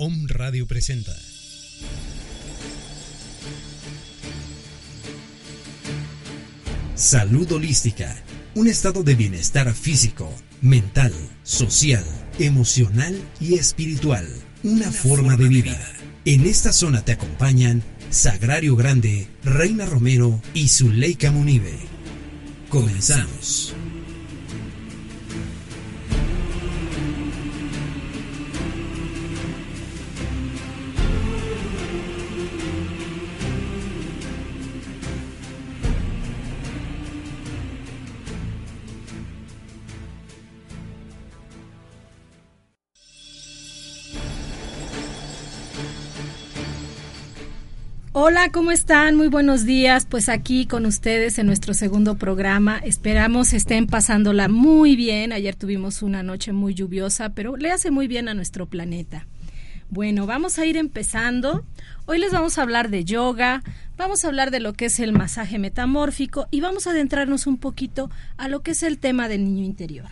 Om Radio presenta. Salud holística. Un estado de bienestar físico, mental, social, emocional y espiritual. Una, forma, de vida. En esta zona te acompañan Sagrario Grande, Reina Romero y Zuleika Munive. Comenzamos. Hola, ¿cómo están? Muy buenos días. Pues aquí con ustedes en nuestro segundo programa. Esperamos estén pasándola muy bien. Ayer tuvimos una noche muy lluviosa, pero le hace muy bien a nuestro planeta. Bueno, vamos a ir empezando. Hoy les vamos a hablar de yoga, vamos a hablar de lo que es el masaje metamórfico y vamos a adentrarnos un poquito a lo que es el tema del niño interior.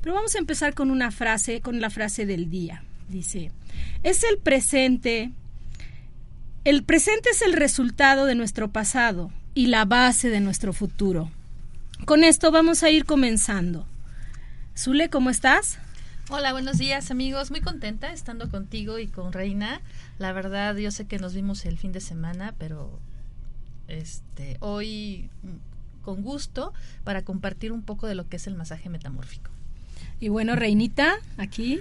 Pero vamos a empezar con una frase, con la frase del día. Dice, es el presente el presente es el resultado de nuestro pasado y la base de nuestro futuro. Con esto vamos a ir comenzando. Zule, ¿cómo estás? Hola, buenos días amigos. Muy contenta estando contigo y con Reina. La verdad, yo sé que nos vimos el fin de semana, pero este hoy mm, con gusto para compartir un poco de lo que es el masaje metamórfico. Y bueno, Reinita, aquí.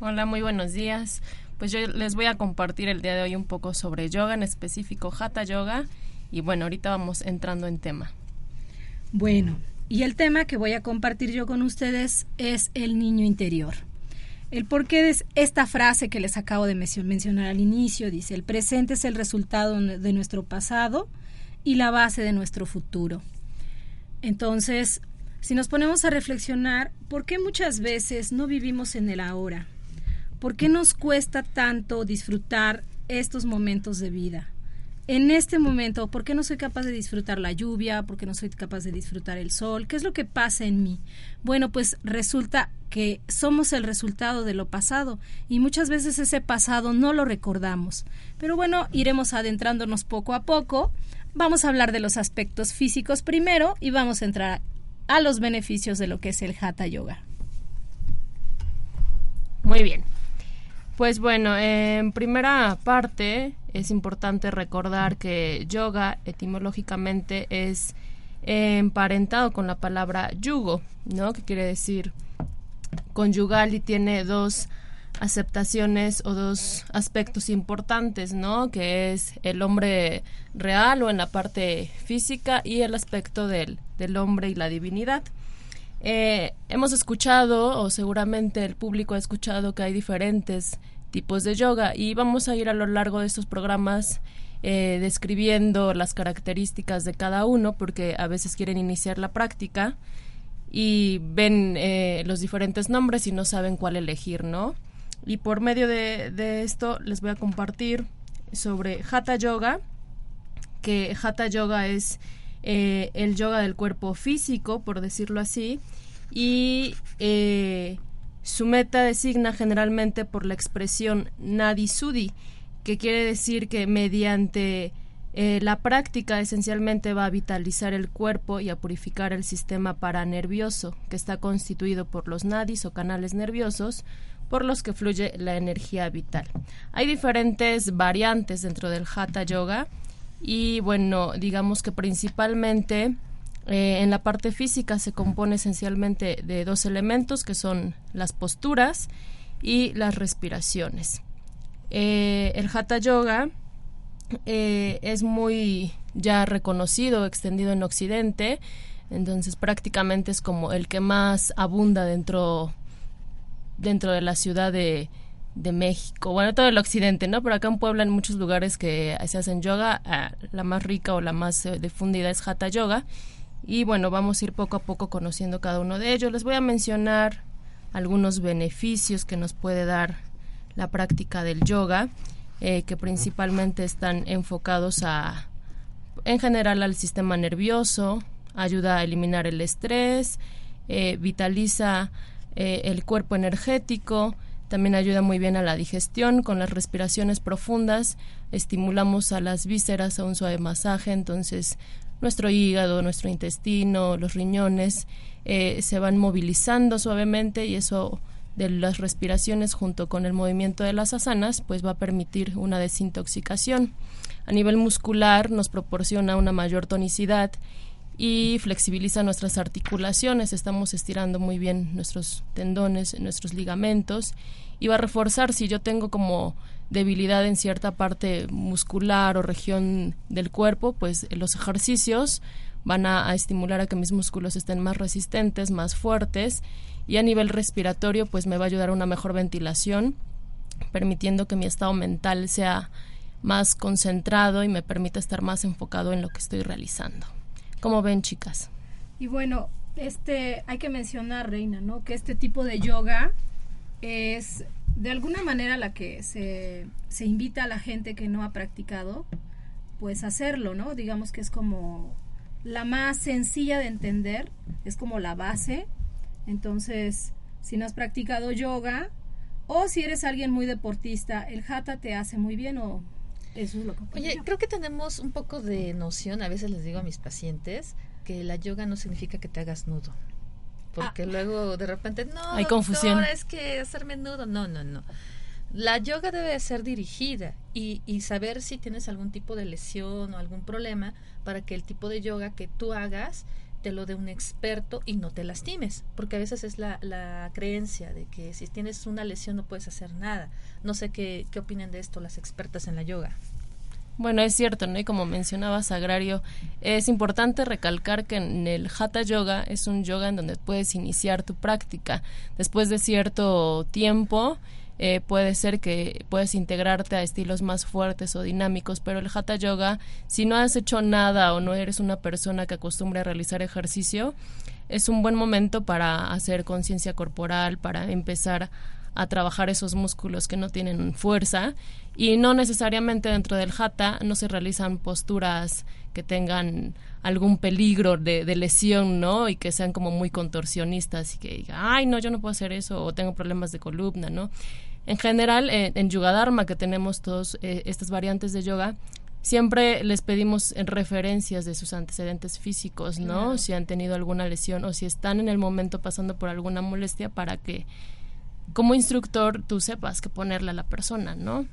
Hola, muy buenos días pues yo les voy a compartir el día de hoy un poco sobre yoga, en específico Hatha Yoga. Y bueno, ahorita vamos entrando en tema. Bueno, y el tema que voy a compartir yo con ustedes es el niño interior. El porqué de esta frase que les acabo de mencionar al inicio dice, el presente es el resultado de nuestro pasado y la base de nuestro futuro. Entonces, si nos ponemos a reflexionar, ¿por qué muchas veces no vivimos en el ahora? ¿Por qué nos cuesta tanto disfrutar estos momentos de vida? En este momento, ¿por qué no soy capaz de disfrutar la lluvia? ¿Por qué no soy capaz de disfrutar el sol? ¿Qué es lo que pasa en mí? Bueno, pues resulta que somos el resultado de lo pasado y muchas veces ese pasado no lo recordamos. Pero bueno, iremos adentrándonos poco a poco. Vamos a hablar de los aspectos físicos primero y vamos a entrar a los beneficios de lo que es el Hatha Yoga. Muy bien. Pues bueno, en primera parte es importante recordar que yoga etimológicamente es emparentado con la palabra yugo, ¿no? Que quiere decir conyugal y tiene dos aceptaciones o dos aspectos importantes, ¿no? Que es el hombre real o en la parte física y el aspecto del, del hombre y la divinidad. Eh, hemos escuchado, o seguramente el público ha escuchado, que hay diferentes tipos de yoga y vamos a ir a lo largo de estos programas eh, describiendo las características de cada uno porque a veces quieren iniciar la práctica y ven eh, los diferentes nombres y no saben cuál elegir, ¿no? Y por medio de, esto les voy a compartir sobre Hatha Yoga, que Hatha Yoga es el yoga del cuerpo físico, por decirlo así, y eh, su meta designa generalmente por la expresión Nadi Sudi, que quiere decir que mediante eh, la práctica esencialmente va a vitalizar el cuerpo y a purificar el sistema paranervioso, que está constituido por los nadis o canales nerviosos por los que fluye la energía vital. Hay diferentes variantes dentro del Hatha Yoga y bueno, digamos que principalmente eh, en la parte física se compone esencialmente de dos elementos que son las posturas y las respiraciones. Eh, el Hatha Yoga eh, es muy ya reconocido, extendido en Occidente, entonces prácticamente es como el que más abunda dentro, dentro de la ciudad de, de México, bueno, todo el occidente, ¿no? Pero acá en Puebla en muchos lugares que se hacen yoga, ah, la más rica o la más eh, difundida es Hatha Yoga. Y bueno, vamos a ir poco a poco conociendo cada uno de ellos. Les voy a mencionar algunos beneficios que nos puede dar la práctica del yoga, eh, que principalmente están enfocados a, en general, al sistema nervioso, ayuda a eliminar el estrés, eh, vitaliza el cuerpo energético, también ayuda muy bien a la digestión con las respiraciones profundas. Estimulamos a las vísceras a un suave masaje, entonces nuestro hígado, nuestro intestino, los riñones eh, se van movilizando suavemente y eso de las respiraciones junto con el movimiento de las asanas pues va a permitir una desintoxicación. A nivel muscular nos proporciona una mayor tonicidad y flexibiliza nuestras articulaciones. Estamos estirando muy bien nuestros tendones, nuestros ligamentos y va a reforzar si yo tengo como debilidad en cierta parte muscular o región del cuerpo, pues los ejercicios van a, a, estimular a que mis músculos estén más resistentes, más fuertes y a nivel respiratorio pues me va a ayudar a una mejor ventilación, permitiendo que mi estado mental sea más concentrado y me permita estar más enfocado en lo que estoy realizando. ¿Cómo ven, chicas? Y bueno, este, hay que mencionar, Reina, ¿no? Que este tipo de yoga es de alguna manera la que se, se invita a la gente que no ha practicado, pues hacerlo, ¿no? Digamos que es como la más sencilla de entender, es como la base. Entonces, si no has practicado yoga, o si eres alguien muy deportista, el hatha te hace muy bien o eso es lo que Oye, creo que tenemos un poco de noción, a veces les digo a mis pacientes, que la yoga no significa que te hagas nudo. Porque ah. luego de repente, no, hay confusión. es que hacerme nudo, no, no, no. La yoga debe ser dirigida y, y saber si tienes algún tipo de lesión o algún problema para que el tipo de yoga que tú hagas te lo de un experto y no te lastimes, porque a veces es la, la, creencia de que si tienes una lesión no puedes hacer nada. No sé qué, qué opinan de esto las expertas en la yoga. Bueno, es cierto, ¿no? Y como mencionaba Sagrario, es importante recalcar que en el Hatha Yoga es un yoga en donde puedes iniciar tu práctica. Después de cierto tiempo, eh, puede ser que puedes integrarte a estilos más fuertes o dinámicos, pero el hatha yoga, si no has hecho nada o no eres una persona que acostumbre a realizar ejercicio, es un buen momento para hacer conciencia corporal, para empezar a trabajar esos músculos que no tienen fuerza y no necesariamente dentro del hatha no se realizan posturas que tengan algún peligro de, de, lesión, ¿no? Y que sean como muy contorsionistas y que digan, ay, no, yo no puedo hacer eso o tengo problemas de columna, ¿no? En general, en, en Yuga Dharma, que tenemos todas eh, estas variantes de yoga, siempre les pedimos en referencias de sus antecedentes físicos, ¿no? Si han tenido alguna lesión o si están en el momento pasando por alguna molestia para que como instructor tú sepas qué ponerle a la persona, ¿no?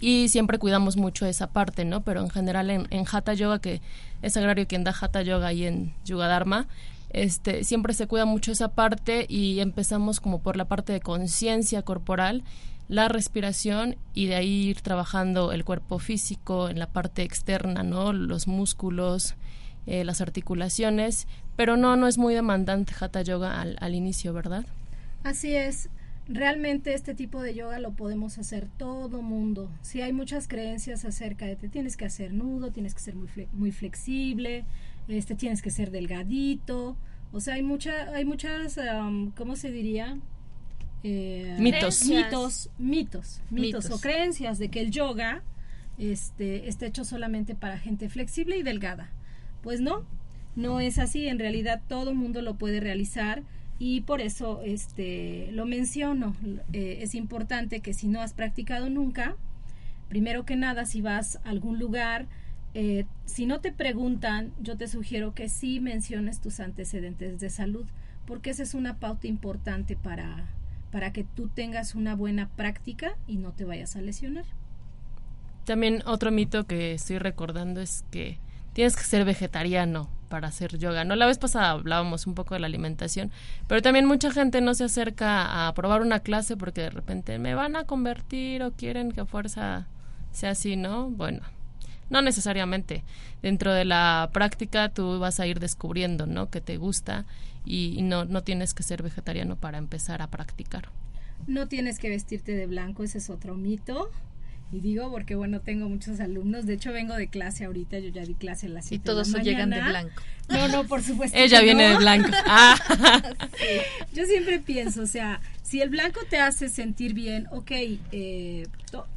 Y siempre cuidamos mucho esa parte, ¿no? Pero en general en, en Hatha Yoga, que es agrario quien da Hatha Yoga y en Yuga Dharma, este, siempre se cuida mucho esa parte y empezamos como por la parte de conciencia corporal, la respiración y de ahí ir trabajando el cuerpo físico en la parte externa, ¿no? Los músculos, eh, las articulaciones, pero no, no es muy demandante Hatha Yoga al, al inicio, ¿verdad? Así es. Realmente este tipo de yoga lo podemos hacer todo mundo. Si hay muchas creencias acerca de que tienes que hacer nudo, tienes que ser muy, muy flexible, este tienes que ser delgadito. O sea, hay mucha, hay muchas, ¿cómo se diría? Eh, mitos. mitos. Mitos, mitos, o creencias de que el yoga este, está hecho solamente para gente flexible y delgada. Pues no, no es así. En realidad todo mundo lo puede realizar y por eso este, lo menciono. Eh, es importante que si no has practicado nunca, primero que nada, si vas a algún lugar, eh, si no te preguntan, yo te sugiero que sí menciones tus antecedentes de salud, porque esa es una pauta importante para, para que tú tengas una buena práctica y no te vayas a lesionar. También otro mito que estoy recordando es que tienes que ser vegetariano para hacer yoga. No la vez pasada hablábamos un poco de la alimentación, pero también mucha gente no se acerca a probar una clase porque de repente me van a convertir o quieren que fuerza sea así, ¿no? Bueno, no necesariamente. Dentro de la práctica tú vas a ir descubriendo, ¿no? Que te gusta y, no, no tienes que ser vegetariano para empezar a practicar. No tienes que vestirte de blanco, ese es otro mito. Y digo porque, bueno, tengo muchos alumnos. De hecho, vengo de clase ahorita. Yo ya di clase en la Y todos llegan de blanco. No, no, por supuesto. Ella viene de blanco. Ah. Yo siempre pienso, o sea, si el blanco te hace sentir bien, ok, eh,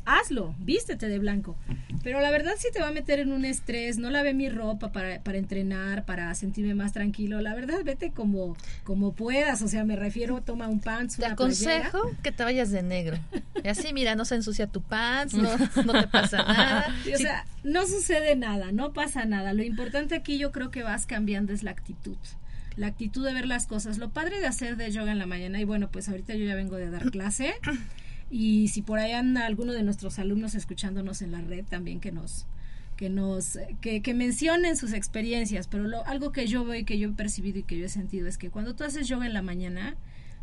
hazlo, vístete de blanco. Pero la verdad si te va a meter en un estrés, no lavé mi ropa para, para entrenar, para sentirme más tranquilo. La verdad, vete como, como puedas. O sea, me refiero, toma un pants, Te aconsejo que te vayas de negro. Y así, mira, no se ensucia tu pants, no, no te pasa nada. o sea, no sucede nada, no pasa nada. Lo importante aquí yo creo que vas cambiando es la actitud la actitud de ver las cosas. Lo padre de hacer de yoga en la mañana, y bueno, pues ahorita yo ya vengo de dar clase, y si por ahí anda alguno de nuestros alumnos escuchándonos en la red también que nos que nos que, que mencionen sus experiencias, pero lo, algo que yo veo y que yo he percibido y que yo he sentido es que cuando tú haces yoga en la mañana,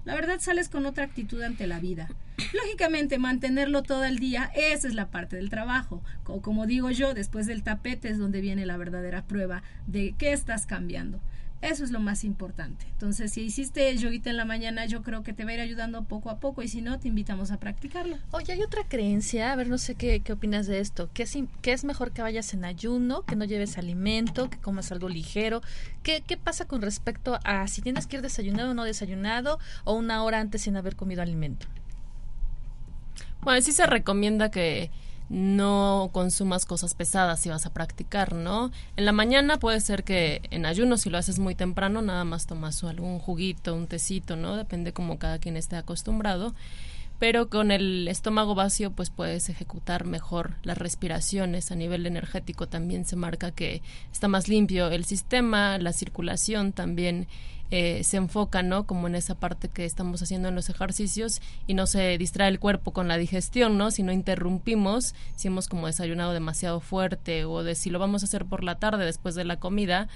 la verdad sales con otra actitud ante la vida. Lógicamente, mantenerlo todo el día, esa es la parte del trabajo. O como digo yo, después del tapete es donde viene la verdadera prueba de qué estás cambiando. Eso es lo más importante. Entonces, si hiciste yoguita en la mañana, yo creo que te va a ir ayudando poco a poco y si no, te invitamos a practicarlo. Oye, hay otra creencia, a ver, no sé qué, qué opinas de esto, que es, que es mejor que vayas en ayuno, que no lleves alimento, que comas algo ligero. ¿Qué, ¿Qué pasa con respecto a si tienes que ir desayunado o no desayunado o una hora antes sin haber comido alimento? Bueno, sí se recomienda que no consumas cosas pesadas si vas a practicar, ¿no? En la mañana puede ser que en ayuno, si lo haces muy temprano, nada más tomas algún juguito, un tecito, ¿no? Depende como cada quien esté acostumbrado. Pero con el estómago vacío, pues puedes ejecutar mejor las respiraciones. A nivel energético también se marca que está más limpio el sistema, la circulación también eh, se enfoca, ¿no? Como en esa parte que estamos haciendo en los ejercicios y no se distrae el cuerpo con la digestión, ¿no? Si no interrumpimos, si hemos como desayunado demasiado fuerte o de si lo vamos a hacer por la tarde después de la comida,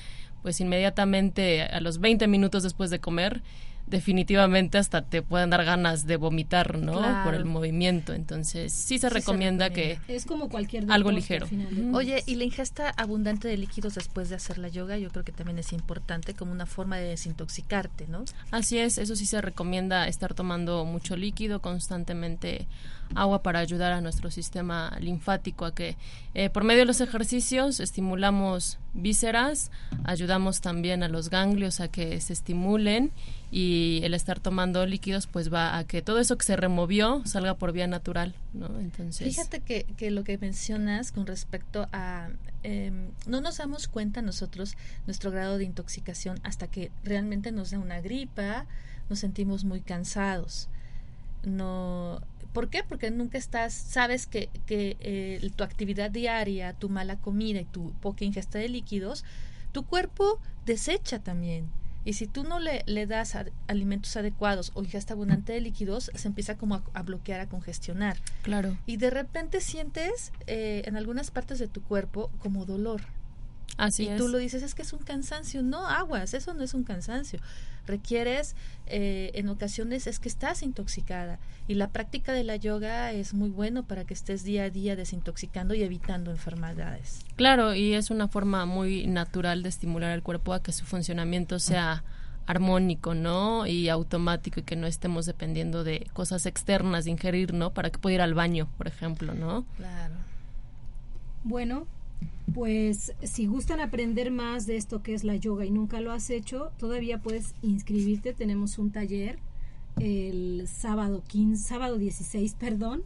pues inmediatamente a los 20 minutos después de comer, definitivamente hasta te pueden dar ganas de vomitar, ¿no? Por el movimiento. Entonces, sí se, recomienda, que es como cualquier algo ligero. Oye, y la ingesta abundante de líquidos después de hacer la yoga, yo creo que también es importante como una forma de desintoxicarte, ¿no? Así es, eso sí se recomienda estar tomando mucho líquido constantemente agua para ayudar a nuestro sistema linfático a que eh, por medio de los ejercicios estimulamos vísceras, ayudamos también a los ganglios a que se estimulen y el estar tomando líquidos pues va a que todo eso que se removió salga por vía natural, ¿no? Entonces... Fíjate que, que lo que mencionas con respecto a... Em, no nos damos cuenta nosotros nuestro grado de intoxicación hasta que realmente nos da una gripa, nos sentimos muy cansados. No, ¿Por qué? Porque nunca estás, sabes que, que eh, tu actividad diaria, tu mala comida y tu poca ingesta de líquidos, tu cuerpo desecha también. Y si tú no le, le das alimentos adecuados o ingesta abundante de líquidos, se empieza como a, bloquear, a congestionar. Claro. Y de repente sientes eh, en algunas partes de tu cuerpo como dolor. Así y tú lo dices, es que es un cansancio. No, aguas, eso no es un cansancio requieres eh, en ocasiones es que estás intoxicada y la práctica de la yoga es muy bueno para que estés día a día desintoxicando y evitando enfermedades. Claro, y es una forma muy natural de estimular al cuerpo a que su funcionamiento sea armónico, ¿no? Y automático y que no estemos dependiendo de cosas externas de ingerir, ¿no? Para que pueda ir al baño, por ejemplo, ¿no? Claro. Bueno, pues si gustan aprender más de esto que es la yoga y nunca lo has hecho, todavía puedes inscribirte. Tenemos un taller el sábado 15, sábado 16, perdón,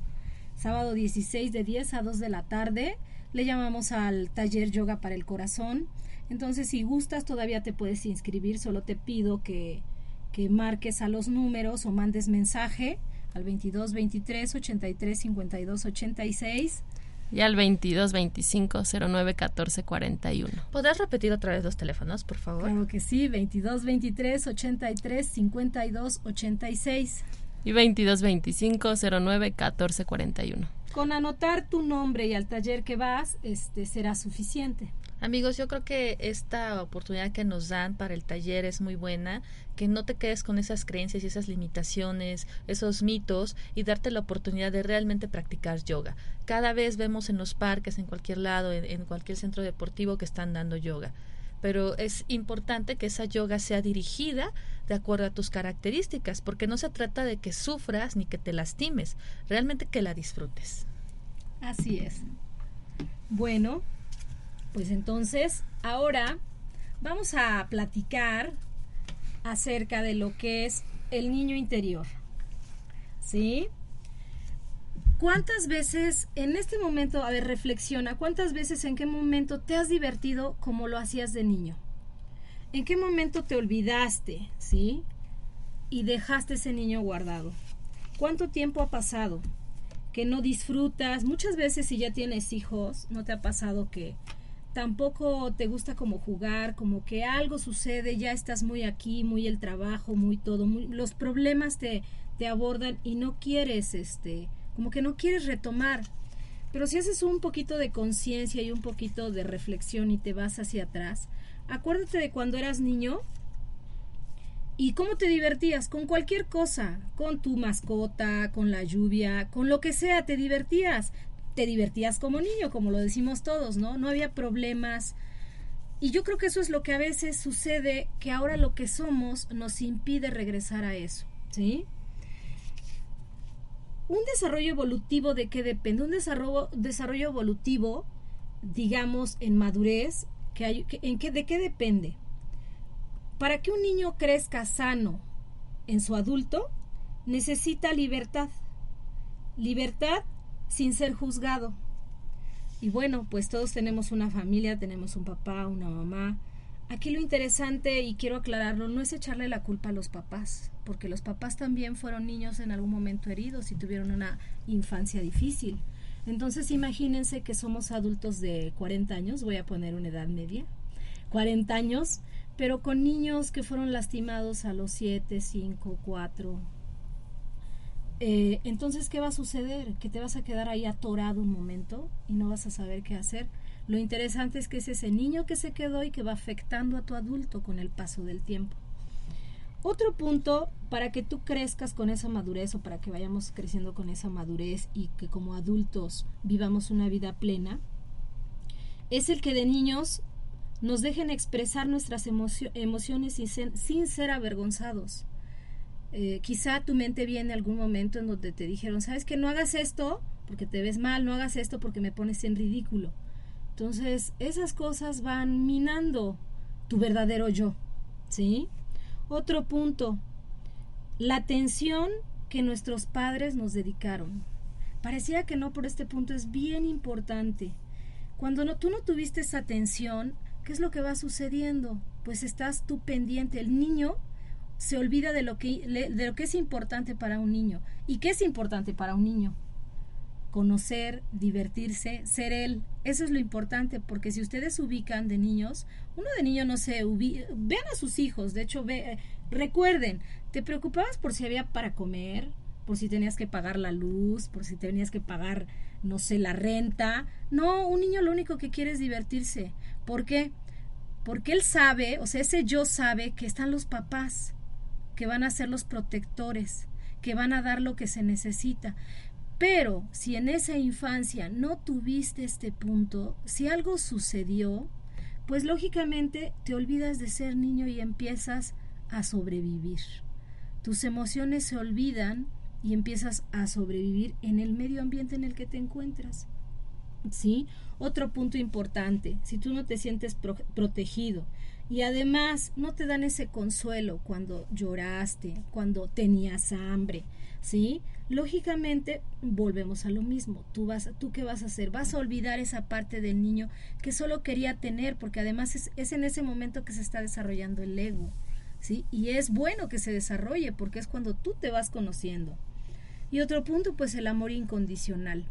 sábado 16 de 10 a 2 de la tarde. Le llamamos al taller yoga para el corazón. Entonces, si gustas, todavía te puedes inscribir. Solo te pido que, que marques a los números o mandes mensaje al 22 23 83 52 86 y al 22 25 09 14 41. ¿Podrás repetir otra vez los teléfonos, por favor? Claro que sí, 22 23 83 52 86. Y 22 25 09 14 41. Con anotar tu nombre y al taller que vas, este será suficiente. Amigos, yo creo que esta oportunidad que nos dan para el taller es muy buena, que no te quedes con esas creencias y esas limitaciones, esos mitos y darte la oportunidad de realmente practicar yoga. Cada vez vemos en los parques, en cualquier lado, en, cualquier centro deportivo que están dando yoga pero es importante que esa yoga sea dirigida de acuerdo a tus características, porque no se trata de que sufras ni que te lastimes, realmente que la disfrutes. Así es. Bueno, pues entonces ahora vamos a platicar acerca de lo que es el niño interior. ¿Sí? ¿Cuántas veces en este momento, a ver, reflexiona, cuántas veces, en qué momento te has divertido como lo hacías de niño? ¿En qué momento te olvidaste, sí? Y dejaste ese niño guardado. ¿Cuánto tiempo ha pasado? Que no disfrutas. Muchas veces si ya tienes hijos, ¿no te ha pasado que tampoco te gusta como jugar, como que algo sucede, ya estás muy aquí, muy el trabajo, muy todo, los problemas te, te abordan y no quieres, este, como que no quieres retomar. Pero si haces un poquito de conciencia y un poquito de reflexión y te vas hacia atrás, acuérdate de cuando eras niño y cómo te divertías con cualquier cosa, con tu mascota, con la lluvia, con lo que sea, te divertías te divertías como niño, como lo decimos todos, ¿no? No había problemas. Y yo creo que eso es lo que a veces sucede, que ahora lo que somos nos impide regresar a eso, ¿sí? Un desarrollo evolutivo de qué depende? Un desarrollo, desarrollo evolutivo, digamos, en madurez, que hay, ¿en qué, ¿de qué depende? Para que un niño crezca sano en su adulto, necesita libertad. Libertad sin ser juzgado. Y bueno, pues todos tenemos una familia, tenemos un papá, una mamá. Aquí lo interesante, y quiero aclararlo, no es echarle la culpa a los papás, porque los papás también fueron niños en algún momento heridos y tuvieron una infancia difícil. Entonces imagínense que somos adultos de 40 años, voy a poner una edad media, 40 años, pero con niños que fueron lastimados a los 7, 5, 4, eh, entonces, ¿qué va a suceder? Que te vas a quedar ahí atorado un momento y no vas a saber qué hacer. Lo interesante es que es ese niño que se quedó y que va afectando a tu adulto con el paso del tiempo. Otro punto para que tú crezcas con esa madurez o para que vayamos creciendo con esa madurez y que como adultos vivamos una vida plena, es el que de niños nos dejen expresar nuestras emociones sin ser avergonzados. Eh, quizá tu mente viene algún momento en donde te dijeron, sabes que no hagas esto porque te ves mal, no hagas esto porque me pones en ridículo. Entonces, esas cosas van minando tu verdadero yo, ¿sí? Otro punto, la atención que nuestros padres nos dedicaron. Parecía que no, por este punto es bien importante. Cuando no, tú no tuviste esa atención, ¿qué es lo que va sucediendo? Pues estás tú pendiente. El niño se olvida de lo que, de lo que es importante para un niño. ¿Y qué es importante para un niño? Conocer, divertirse, ser él. Eso es lo importante, porque si ustedes ubican de niños, uno de niño no se ubica, vean a sus hijos, de hecho, ve, recuerden, te preocupabas por si había para comer, por si tenías que pagar la luz, por si tenías que pagar, no sé, la renta. No, un niño lo único que quiere es divertirse. ¿Por qué? Porque él sabe, o sea, ese yo sabe que están los papás que van a ser los protectores, que van a dar lo que se necesita. Pero si en esa infancia no tuviste este punto, si algo sucedió, pues lógicamente te olvidas de ser niño y empiezas a sobrevivir. Tus emociones se olvidan y empiezas a sobrevivir en el medio ambiente en el que te encuentras. ¿Sí? Otro punto importante, si tú no te sientes protegido, y además no te dan ese consuelo cuando lloraste, cuando tenías hambre, ¿sí? Lógicamente volvemos a lo mismo. Tú vas, tú qué vas a hacer? Vas a olvidar esa parte del niño que solo quería tener, porque además es, es en ese momento que se está desarrollando el ego, ¿sí? Y es bueno que se desarrolle porque es cuando tú te vas conociendo. Y otro punto, pues el amor incondicional.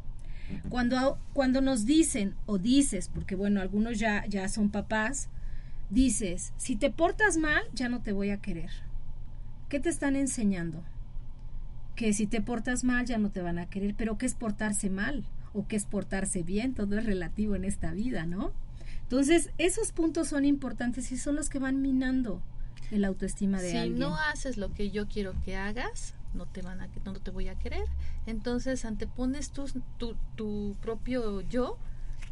Cuando, cuando nos dicen o dices, porque bueno, algunos ya, ya son papás, dices, si te portas mal, ya no te voy a querer. ¿Qué te están enseñando? Que si te portas mal, ya no te van a querer, pero ¿qué es portarse mal? ¿O qué es portarse bien? Todo es relativo en esta vida, ¿no? Entonces, esos puntos son importantes y son los que van minando el autoestima de alguien. Si no haces lo que yo quiero que hagas, no te van a no te voy a querer. Entonces, antepones tu, tu propio yo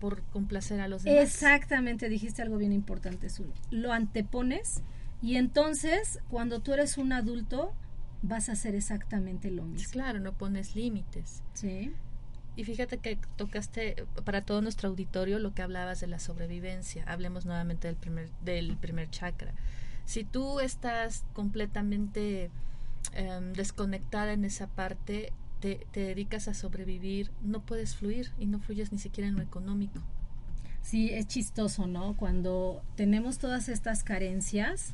por complacer a los demás. Exactamente, dijiste algo bien importante, Zul. Lo antepones y entonces cuando tú eres un adulto vas a hacer exactamente lo mismo. Claro, no pones límites. Sí. Y fíjate que tocaste para todo nuestro auditorio lo que hablabas de la sobrevivencia. Hablemos nuevamente del primer, del primer chakra. Si tú estás completamente em, desconectada en esa parte, te, te dedicas a sobrevivir, no puedes fluir y no fluyes ni siquiera en lo económico. Sí, es chistoso, ¿no? Cuando tenemos todas estas carencias,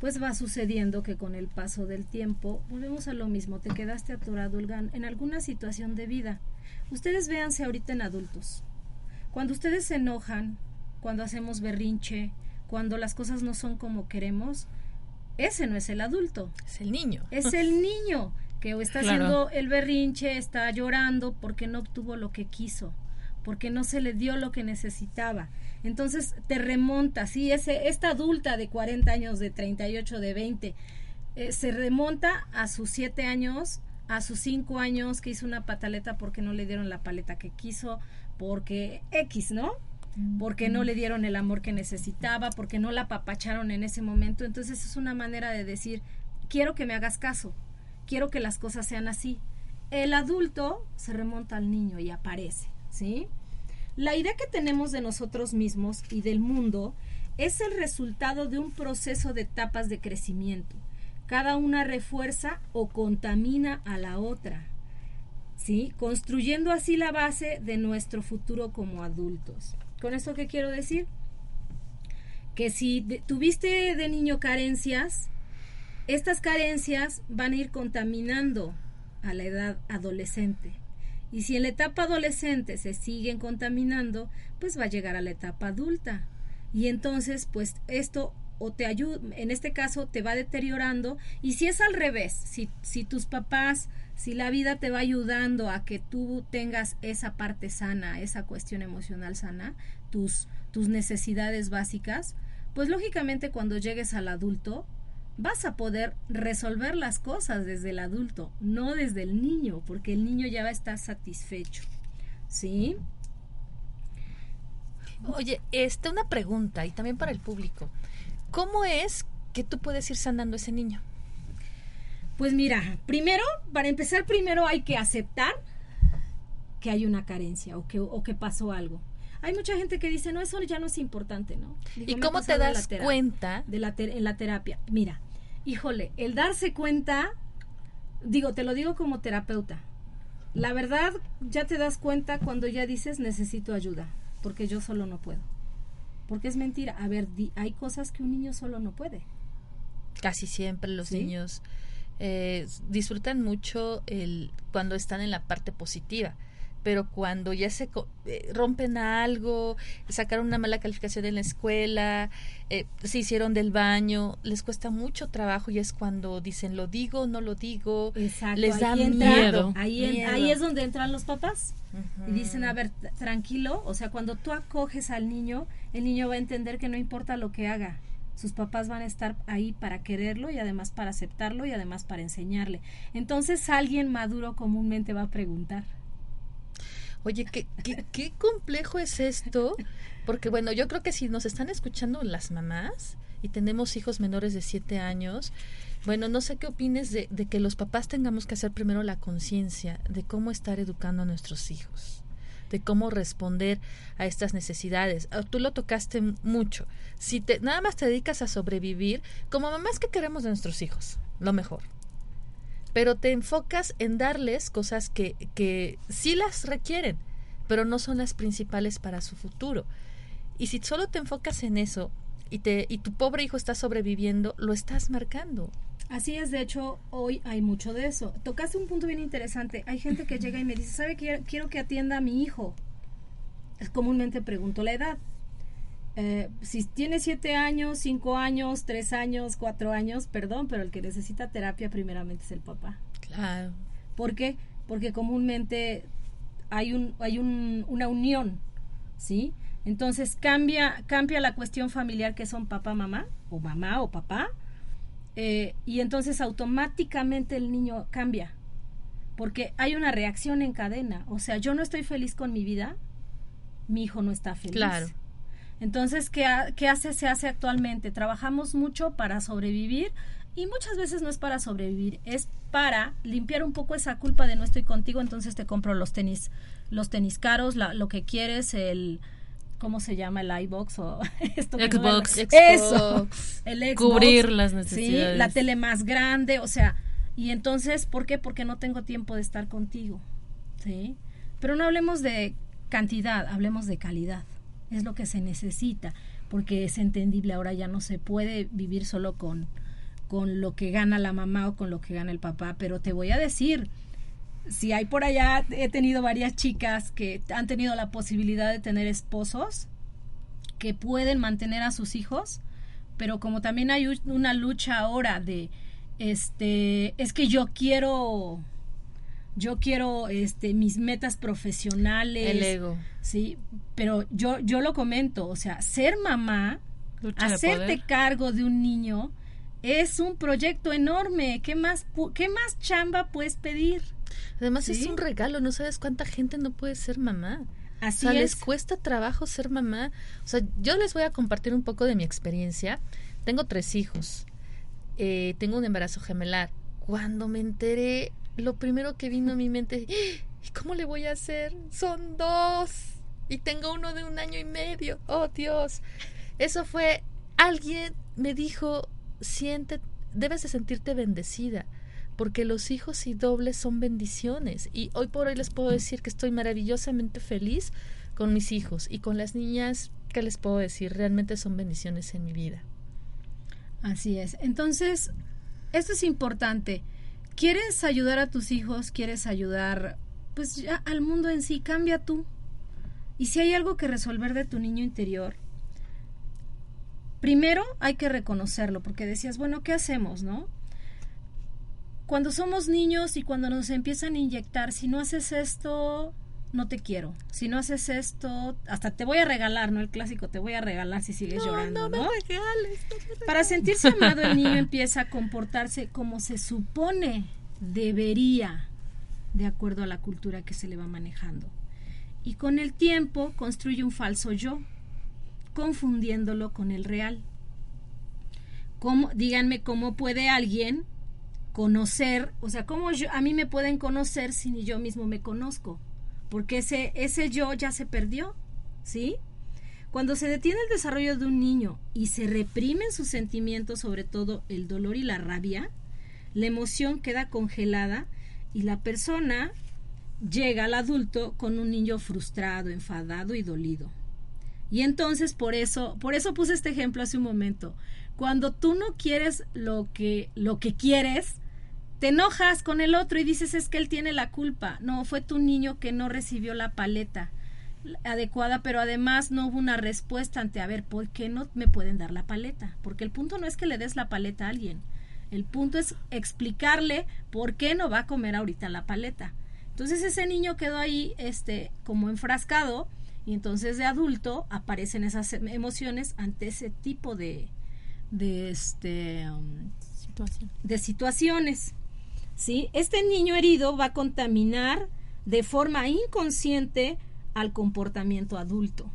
pues va sucediendo que con el paso del tiempo volvemos a lo mismo, te quedaste atorado en alguna situación de vida. Ustedes véanse ahorita en adultos. Cuando ustedes se enojan, cuando hacemos berrinche, cuando las cosas no son como queremos, ese no es el adulto. Es el niño. Es el niño que está haciendo el berrinche, está llorando porque no obtuvo lo que quiso, porque no se le dio lo que necesitaba. Entonces te remonta, sí, ese, esta adulta de 40 años, de 38, de 20, eh, se remonta a sus 7 años, a sus 5 años que hizo una pataleta porque no le dieron la paleta que quiso, porque X, ¿no? porque no le dieron el amor que necesitaba, porque no la apapacharon en ese momento. Entonces es una manera de decir, quiero que me hagas caso, quiero que las cosas sean así. El adulto se remonta al niño y aparece, ¿sí? La idea que tenemos de nosotros mismos y del mundo es el resultado de un proceso de etapas de crecimiento. Cada una refuerza o contamina a la otra, ¿sí? Construyendo así la base de nuestro futuro como adultos. ¿Con esto qué quiero decir? Que si tuviste de niño carencias, estas carencias van a ir contaminando a la edad adolescente. Y si en la etapa adolescente se siguen contaminando, pues va a llegar a la etapa adulta. Y entonces, pues esto o te ayuda, en este caso te va deteriorando. Y si es al revés, si, si tus papás, si la vida te va ayudando a que tú tengas esa parte sana, esa cuestión emocional sana, tus, tus necesidades básicas, pues lógicamente cuando llegues al adulto, vas a poder resolver las cosas desde el adulto, no desde el niño, porque el niño ya va a estar satisfecho. ¿Sí? Oye, esta una pregunta y también para el público. ¿Cómo es que tú puedes ir sanando a ese niño? Pues mira, primero, para empezar, primero hay que aceptar que hay una carencia o que, o que pasó algo. Hay mucha gente que dice, no, eso ya no es importante, ¿no? ¿Y cómo te das cuenta? De la en la terapia. Mira, híjole, el darse cuenta, digo, te lo digo como terapeuta, la verdad ya te das cuenta cuando ya dices necesito ayuda, porque yo solo no puedo. Porque es mentira. A ver, hay cosas que un niño solo no puede. Casi siempre los niños eh, disfrutan mucho el cuando están en la parte positiva pero cuando ya se eh, rompen a algo, sacaron una mala calificación en la escuela, eh, se hicieron del baño, les cuesta mucho trabajo y es cuando dicen lo digo, no lo digo, les da miedo. Ahí, ahí es donde entran los papás y dicen, a ver, tranquilo, o sea, cuando tú acoges al niño, el niño va a entender que no importa lo que haga, sus papás van a estar ahí para quererlo y además para aceptarlo y además para enseñarle. Entonces alguien maduro comúnmente va a preguntar. Oye, ¿qué, qué, complejo es esto, porque bueno, yo creo que si nos están escuchando las mamás y tenemos hijos menores de siete años, bueno, no sé qué opines de, de que los papás tengamos que hacer primero la conciencia de cómo estar educando a nuestros hijos de cómo responder a estas necesidades. Ah, tú lo tocaste mucho. Si te, nada más te dedicas a sobrevivir, como mamás que queremos de nuestros hijos, lo mejor pero te enfocas en darles cosas que, que sí las requieren, pero no son las principales para su futuro. Y si solo te enfocas en eso y, te, y tu pobre hijo está sobreviviendo, lo estás marcando. Así es, de hecho, hoy hay mucho de eso. Tocaste un punto bien interesante. Hay gente que llega y me dice, ¿sabe que quiero que atienda a mi hijo? Comúnmente pregunto la edad. Eh, si tiene siete años, cinco años, tres años, cuatro años, perdón, pero el que necesita terapia primeramente es el papá. Claro. ¿Por qué? Porque comúnmente hay un, hay un, una unión, ¿sí? Entonces cambia, cambia la cuestión familiar que son papá, mamá, o mamá o papá, eh, y entonces automáticamente el niño cambia, porque hay una reacción en cadena. O sea, yo no estoy feliz con mi vida, mi hijo no está feliz. Claro. Entonces, ¿qué, qué hace, se hace actualmente? Trabajamos mucho para sobrevivir y muchas veces no es para sobrevivir, es para limpiar un poco esa culpa de no estoy contigo, entonces te compro los tenis, los tenis caros, la- lo que quieres, el ¿cómo se llama el iBox o esto que no Xbox. me- Xbox. Eso, el Xbox, Cubrir las sí, necesidades. la tele más grande, o sea, y entonces, ¿por qué? Porque no tengo tiempo de estar contigo, ¿sí? Pero no hablemos de cantidad, hablemos de calidad. Es lo que se necesita, porque es entendible, ahora ya no se puede vivir solo con, con lo que gana la mamá o con lo que gana el papá, pero te voy a decir, si hay por allá, he tenido varias chicas que han tenido la posibilidad de tener esposos que pueden mantener a sus hijos, pero como también hay una lucha ahora de, este, es que yo quiero, yo quiero, este, mis metas profesionales, El ego. sí, pero yo, yo lo comento, o sea, ser mamá, Lucha hacerte cargo de un niño es un proyecto enorme. ¿Qué más, qué más chamba puedes pedir? Además es un regalo, no sabes cuánta gente no puede ser mamá. Así o sea, es. les cuesta trabajo ser mamá. O sea, yo les voy a compartir un poco de mi experiencia. Tengo tres hijos. Eh, tengo un embarazo gemelar. Cuando me enteré, lo primero que vino a mi mente, "¡Ah! ¿y cómo le voy a hacer? Son dos. Y tengo uno de un año y medio. Oh, Dios. Eso fue, alguien me dijo, siente, debes de sentirte bendecida. Porque los hijos y dobles son bendiciones. Y hoy por hoy les puedo decir que estoy maravillosamente feliz con mis hijos. Y con las niñas, ¿qué les puedo decir? Realmente son bendiciones en mi vida. Así es. Entonces, esto es importante. ¿Quieres ayudar a tus hijos? ¿Quieres ayudar pues ya al mundo en sí? Cambia tú. Y si hay algo que resolver de tu niño interior, primero hay que reconocerlo, porque decías, bueno, ¿qué hacemos, no? Cuando somos niños y cuando nos empiezan a inyectar, si no haces esto, no te quiero. Si no haces esto, hasta te voy a regalar, ¿no? El clásico, te voy a regalar si sigues llorando, ¿no? regales. Para sentirse amado, el niño empieza a comportarse como se supone debería, de acuerdo a la cultura que se le va manejando. Y con el tiempo construye un falso yo, confundiéndolo con el real. ¿Cómo, díganme cómo puede alguien conocer, o sea, cómo yo, a mí me pueden conocer si ni yo mismo me conozco, porque ese, ese yo ya se perdió, ¿sí? Cuando se detiene el desarrollo de un niño y se reprimen sus sentimientos, sobre todo el dolor y la rabia, la emoción queda congelada y la persona llega al adulto con un niño frustrado, enfadado y dolido. Y entonces por eso, por eso puse este ejemplo hace un momento. Cuando tú no quieres lo que lo que quieres, te enojas con el otro y dices es que él tiene la culpa. No, fue tu niño que no recibió la paleta adecuada, pero además no hubo una respuesta ante a ver por qué no me pueden dar la paleta, porque el punto no es que le des la paleta a alguien. El punto es explicarle por qué no va a comer ahorita la paleta. Entonces ese niño quedó ahí este como enfrascado y entonces de adulto aparecen esas em- emociones ante ese tipo de de este um, Situación. de situaciones. ¿Sí? Este niño herido va a contaminar de forma inconsciente al comportamiento adulto.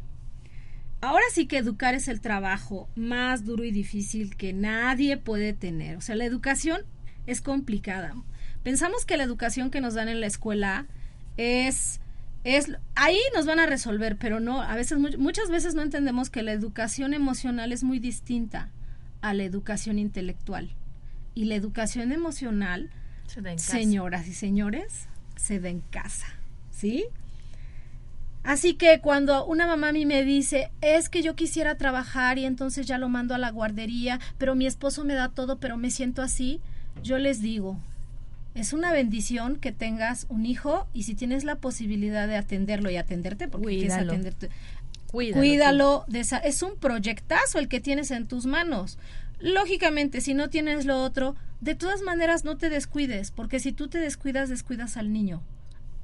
Ahora sí que educar es el trabajo más duro y difícil que nadie puede tener. O sea, la educación es complicada. Pensamos que la educación que nos dan en la escuela es es ahí nos van a resolver, pero no, a veces mu- muchas veces no entendemos que la educación emocional es muy distinta a la educación intelectual. Y la educación emocional, Se da en casa. señoras y señores, se da en casa, ¿sí? Así que cuando una mamá a mí me dice, es que yo quisiera trabajar y entonces ya lo mando a la guardería, pero mi esposo me da todo, pero me siento así, yo les digo, es una bendición que tengas un hijo y si tienes la posibilidad de atenderlo y atenderte, porque quieres Cuídalo. atenderte, Cuídalo. cuídalo, de esa- es un proyectazo el que tienes en tus manos. Lógicamente, si no tienes lo otro, de todas maneras no te descuides, porque si tú te descuidas, descuidas al niño.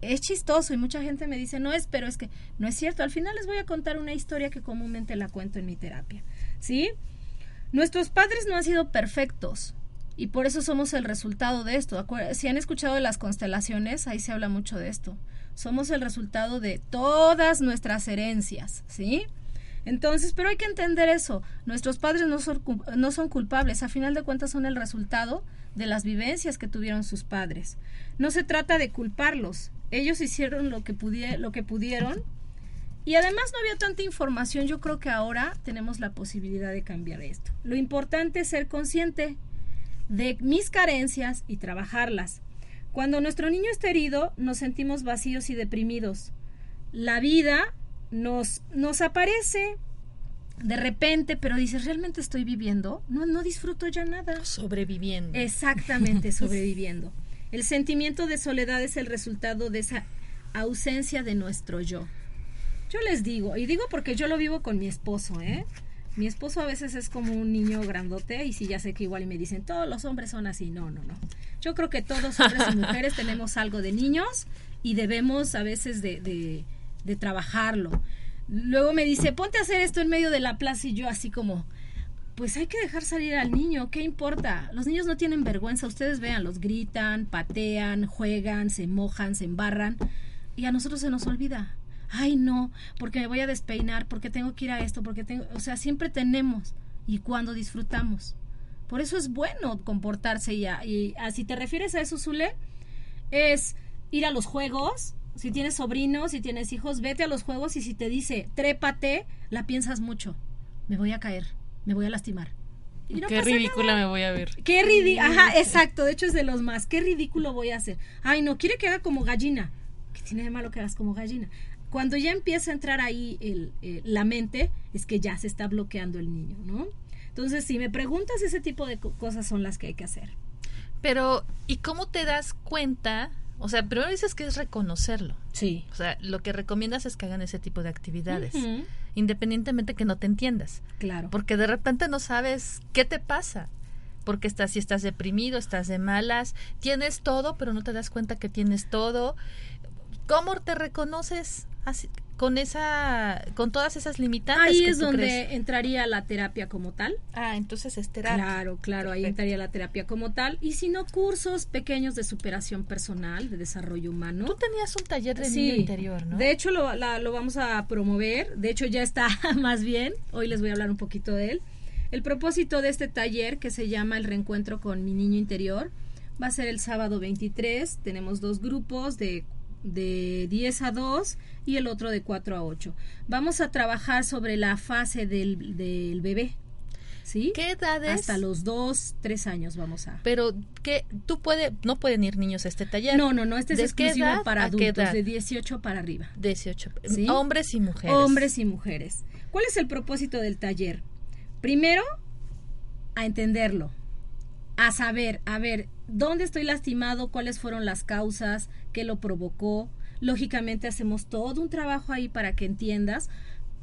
Es chistoso y mucha gente me dice, no es, pero es que no es cierto. Al final les voy a contar una historia que comúnmente la cuento en mi terapia. ¿Sí? Nuestros padres no han sido perfectos y por eso somos el resultado de esto. Si han escuchado las constelaciones, ahí se habla mucho de esto. Somos el resultado de todas nuestras herencias, ¿sí? Entonces, pero hay que entender eso. Nuestros padres no son, no son culpables, a final de cuentas son el resultado de las vivencias que tuvieron sus padres. No se trata de culparlos. Ellos hicieron lo que, lo que pudieron y además no había tanta información. Yo creo que ahora tenemos la posibilidad de cambiar esto. Lo importante es ser consciente de mis carencias y trabajarlas. Cuando nuestro niño está herido, nos sentimos vacíos y deprimidos. La vida nos, nos aparece de repente, pero dices, ¿realmente estoy viviendo? No, no disfruto ya nada. Sobreviviendo. Exactamente, sobreviviendo. El sentimiento de soledad es el resultado de esa ausencia de nuestro yo. Yo les digo, y digo porque yo lo vivo con mi esposo, ¿eh? Mi esposo a veces es como un niño grandote y sí, ya sé que igual me dicen, todos los hombres son así. No, no, no. Yo creo que todos hombres y mujeres tenemos algo de niños y debemos a veces de, de, de trabajarlo. Luego me dice, ponte a hacer esto en medio de la plaza y yo así como, pues hay que dejar salir al niño, ¿qué importa? Los niños no tienen vergüenza, ustedes vean, los gritan, patean, juegan, se mojan, se embarran y a nosotros se nos olvida. Ay, no, porque me voy a despeinar, porque tengo que ir a esto, porque tengo, o sea, siempre tenemos y cuando disfrutamos. Por eso es bueno comportarse ya. Y si te refieres a eso, Zule, es ir a los juegos, si tienes sobrinos, si tienes hijos, vete a los juegos y si te dice trépate, la piensas mucho. Me voy a caer, me voy a lastimar. Qué ridícula me voy a ver. Qué ridículo. Ajá, exacto. De hecho es de los más. Qué ridículo voy a hacer. Ay, no, quiere que haga como gallina. ¿Qué tiene de malo que hagas como gallina? Cuando ya empieza a entrar ahí el, eh, la mente, es que ya se está bloqueando el niño, ¿no? Entonces, si me preguntas, ese tipo de cosas son las que hay que hacer. Pero, ¿y cómo te das cuenta o sea, primero dices que es reconocerlo. Sí. O sea, lo que recomiendas es que hagan ese tipo de actividades, independientemente que no te entiendas. Claro. Porque de repente no sabes qué te pasa. Porque estás, si estás deprimido, estás de malas, tienes todo, pero no te das cuenta que tienes todo. ¿Cómo te reconoces así, con esa con todas esas limitantes ahí es donde entraría la terapia como tal. Ah entonces es terapia. Claro claro ahí entraría la terapia como tal. Y si no cursos pequeños de superación personal de desarrollo humano. Tú tenías un taller de niño interior no de hecho lo, lo vamos a promover. De hecho ya está más bien. Hoy les voy a hablar un poquito de él. El propósito de este taller que se llama el reencuentro con mi niño interior va a ser el sábado 23 tenemos dos grupos de de 10 a 2 y el otro de 4 a 8. Vamos a trabajar sobre la fase del, del bebé. ¿Sí? ¿Qué edades? Hasta los 2, 3 años vamos a. Pero que tú puede no pueden ir niños a este taller. No, no, no, este es exclusivo para adultos de 18 para arriba. 18. Hombres y mujeres. Hombres y mujeres. ¿Cuál es el propósito del taller? Primero, a entenderlo, a saber, a ver, ¿dónde estoy lastimado? ¿Cuáles fueron las causas? ¿Qué lo provocó? Lógicamente hacemos todo un trabajo ahí para que entiendas.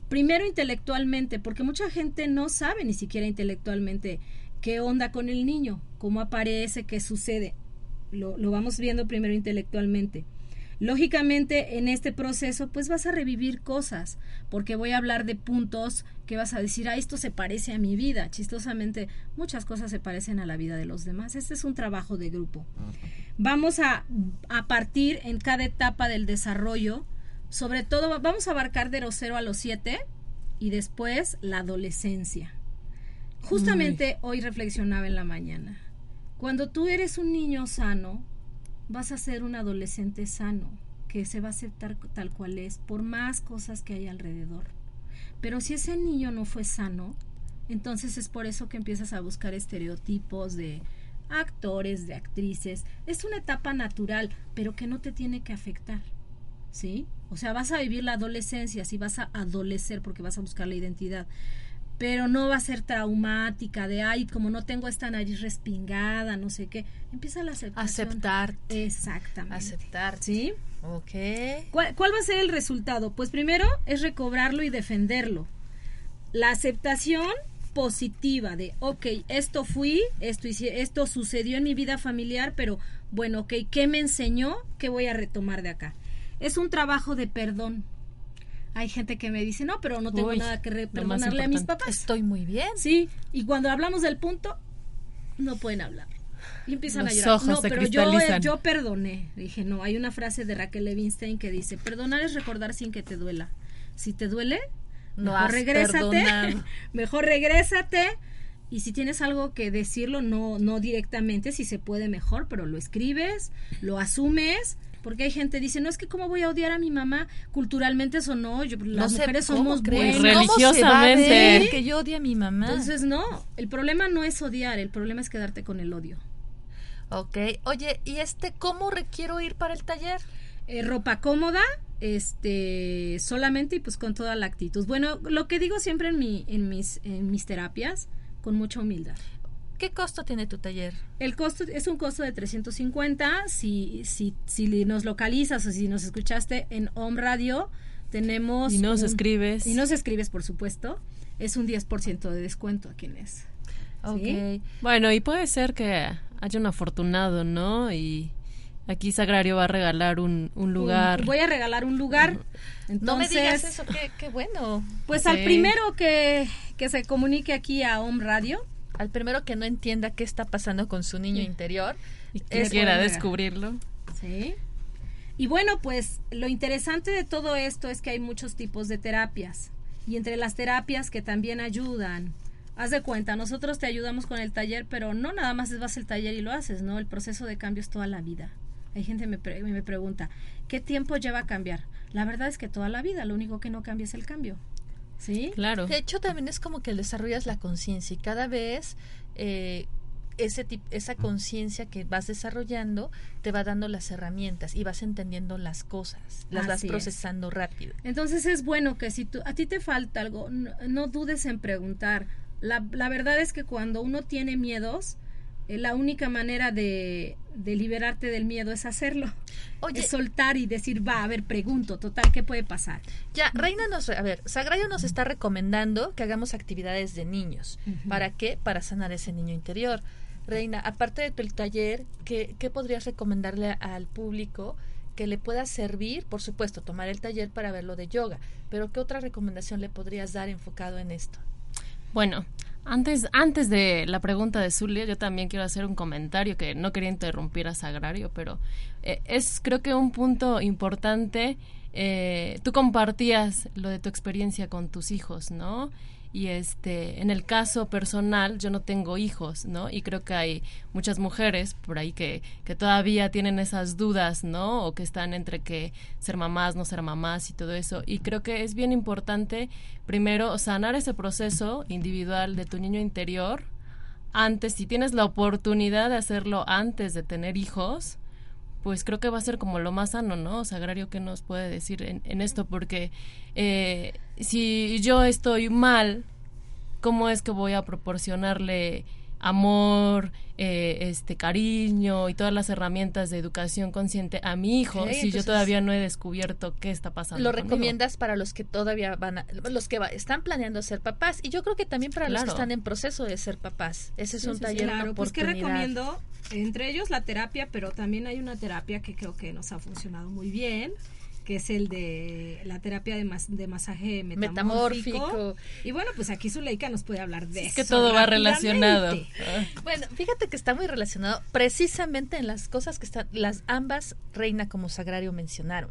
Primero intelectualmente, porque mucha gente no sabe ni siquiera intelectualmente qué onda con el niño, cómo aparece, qué sucede. Lo, lo vamos viendo primero intelectualmente. Lógicamente, en este proceso, pues vas a revivir cosas, porque voy a hablar de puntos que vas a decir, ah, esto se parece a mi vida. Chistosamente, muchas cosas se parecen a la vida de los demás. Este es un trabajo de grupo. Vamos a, a partir en cada etapa del desarrollo, sobre todo, vamos a abarcar de los 0 a los 7 y después la adolescencia. Justamente hoy reflexionaba en la mañana. Cuando tú eres un niño sano, vas a ser un adolescente sano, que se va a aceptar tal cual es, por más cosas que hay alrededor. Pero si ese niño no fue sano, entonces es por eso que empiezas a buscar estereotipos de actores, de actrices. Es una etapa natural, pero que no te tiene que afectar. ¿Sí? O sea, vas a vivir la adolescencia, si vas a adolecer porque vas a buscar la identidad pero no va a ser traumática de ay como no tengo esta nariz respingada no sé qué empieza la aceptación. Aceptar exactamente. Aceptar sí ok. ¿Cuál, ¿Cuál va a ser el resultado pues primero es recobrarlo y defenderlo. La aceptación positiva de ok esto fui esto esto sucedió en mi vida familiar pero bueno ok qué me enseñó qué voy a retomar de acá es un trabajo de perdón hay gente que me dice, no, pero no tengo nada que perdonarle a mis papás. Estoy muy bien. Sí, y cuando hablamos del punto, no pueden hablar. Y empiezan Los a llorar. ojos no, se pero yo, cristalizan. yo perdoné. Dije, no, hay una frase de Raquel Levinstein que dice, perdonar es recordar sin que te duela. Si te duele, No mejor regrésate. perdonado. mejor regrésate. Y si tienes algo que decirlo, no, no directamente, si se puede mejor, pero lo escribes, lo asumes. Porque hay gente que dice, no es que cómo voy a odiar a mi mamá, culturalmente eso no, yo, las sé mujeres somos buenas. ¿Cómo se va a ver Religiosamente. que yo odie a mi mamá. Entonces no, el problema no es odiar, el problema es quedarte con el odio. ok. Oye, ¿y este cómo requiero ir para el taller? Eh, ropa cómoda, este, solamente y pues con toda la actitud. Bueno, lo que digo siempre en, mi, en, mis, en mis terapias, con mucha humildad. ¿Qué costo tiene tu taller? El costo es un costo de 350. Si, si, si nos localizas o si nos escuchaste en Home Radio, tenemos. Y nos un- escribes. Y nos escribes, por supuesto. Es un 10% de descuento a quienes. Ok. ¿Sí? Bueno, y puede ser que haya un afortunado, ¿no? Y aquí Sagrario va a regalar un, un lugar. Voy a regalar un lugar. Entonces, no me digas eso, qué, qué bueno. Pues al primero que, que se comunique aquí a Home Radio, Al primero que no entienda qué está pasando con su niño interior. y que es quiera descubrirlo. ¿sí? Y bueno, pues lo interesante de todo esto es que hay muchos tipos de terapias. Y entre las terapias que también ayudan, haz de cuenta, nosotros te ayudamos con el taller, pero no nada más vas al taller y lo haces, ¿no? El proceso de cambio es toda la vida. Hay gente que me, pre- me pregunta, ¿qué tiempo lleva a cambiar? La verdad es que toda la vida, lo único que no cambia es el cambio. ¿Sí? Claro. De hecho, también es como que desarrollas la conciencia y cada vez eh, ese tip- esa conciencia que vas desarrollando te va dando las herramientas y vas entendiendo las cosas, las vas es. procesando rápido. Entonces es bueno que si tú, a ti te falta algo, no, no dudes en preguntar. La, la verdad es que cuando uno tiene miedos, eh, la única manera de, de liberarte del miedo es hacerlo. Oye, Es soltar y decir, va, a ver, pregunto, total, ¿qué puede pasar? ya, Reina nos, a ver, Sagrario nos está recomendando que hagamos actividades de niños. ¿Para qué? Para sanar ese niño interior. Reina, aparte de tu el taller, ¿qué, ¿qué podrías recomendarle al público que le pueda servir? Por supuesto, tomar el taller para ver lo de yoga, pero ¿qué otra recomendación le podrías dar enfocado en esto? Bueno, antes, antes de la pregunta de Zulia, yo también quiero hacer un comentario que no quería interrumpir a Sagrario, pero eh, es creo que un punto importante. eh, tú compartías lo de tu experiencia con tus hijos, ¿no? Y este, en el caso personal, yo no tengo hijos, ¿no? Y creo que hay muchas mujeres por ahí que, que todavía tienen esas dudas, ¿no? O que están entre que ser mamás, no ser mamás y todo eso. Y creo que es bien importante, primero, sanar ese proceso individual de tu niño interior. Antes, si tienes la oportunidad de hacerlo antes de tener hijos, pues creo que va a ser como lo más sano, ¿no? Sagrario, ¿qué nos puede decir en, en esto? Porque eh, si yo estoy mal, ¿cómo es que voy a proporcionarle amor, eh, este cariño y todas las herramientas de educación consciente a mi hijo si yo todavía no he descubierto qué está pasando? Lo conmigo? recomiendas para los que todavía van a, los que va- están planeando ser papás y yo creo que también para los que están en proceso de ser papás. Ese es Sí, un sí, taller, una Claro, pues que recomiendo, entre ellos la terapia, pero también hay una terapia que creo que nos ha funcionado muy bien, que es el de la terapia de, mas- de masaje metamórfico. Metamórfico. Y bueno, pues aquí Zuleika nos puede hablar de Es eso. que todo va relacionado. Ah. Bueno, fíjate que está muy relacionado precisamente en las cosas que están, las ambas Reina como Sagrario mencionaron.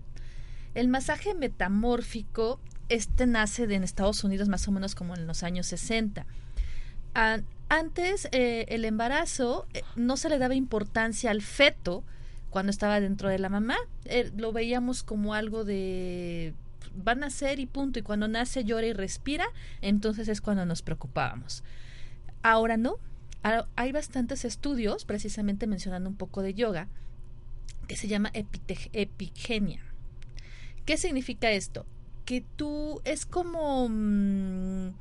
El masaje metamórfico, este nace de en Estados Unidos más o menos como en los años 60. An- antes, eh, el embarazo eh, no se le daba importancia al feto cuando estaba dentro de la mamá. Eh, lo veíamos como algo de va a nacer y punto. Y cuando nace, llora y respira, entonces es cuando nos preocupábamos. Ahora no. Hay bastantes estudios, precisamente mencionando un poco de yoga, que se llama epigenia. ¿Qué significa esto? Que tú es como... mm,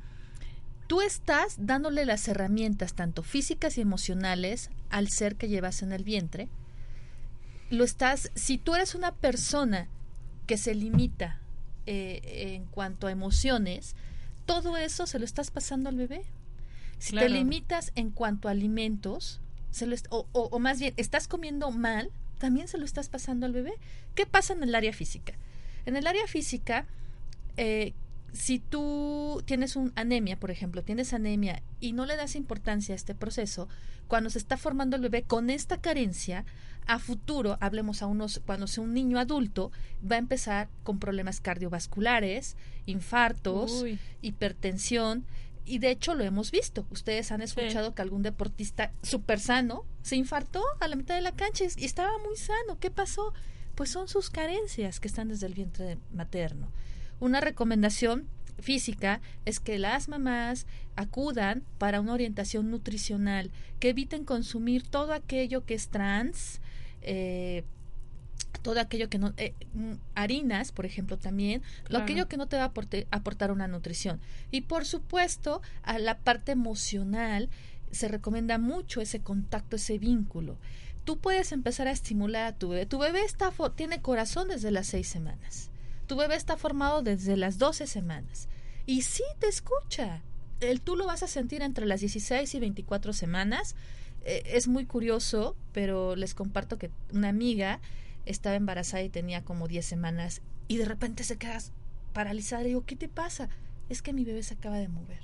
tú estás dándole las herramientas, tanto físicas y emocionales, al ser que llevas en el vientre. Lo estás, si tú eres una persona que se limita eh, en cuanto a emociones, todo eso se lo estás pasando al bebé. Si Claro. te limitas en cuanto a alimentos, se lo o, o- o más bien estás comiendo mal, también se lo estás pasando al bebé. ¿Qué pasa en el área física? En el área física, eh, si tú tienes un anemia, por ejemplo, tienes anemia y no le das importancia a este proceso, cuando se está formando el bebé con esta carencia, a futuro, hablemos a unos, cuando sea un niño adulto, va a empezar con problemas cardiovasculares, infartos, hipertensión, y de hecho lo hemos visto. Ustedes han escuchado que algún deportista súper sano se infartó a la mitad de la cancha y estaba muy sano. ¿Qué pasó? Pues son sus carencias que están desde el vientre materno. Una recomendación física es que las mamás acudan para una orientación nutricional, que eviten consumir todo aquello que es trans, eh, todo aquello que no eh, mm, harinas por ejemplo también lo aquello que no te va a aportar una nutrición. Y por supuesto a la parte emocional se recomienda mucho ese contacto ese vínculo. Tú puedes empezar a estimular a tu bebé. Tu bebé está tiene corazón desde las seis semanas. Tu bebé está formado desde las doce semanas. Y sí te escucha. El tú lo vas a sentir entre las 16 y 24 semanas es muy curioso, pero les comparto que una amiga estaba embarazada y tenía como 10 semanas y de repente se queda paralizada. Y digo, ¿qué te pasa? Es que mi bebé se acaba de mover.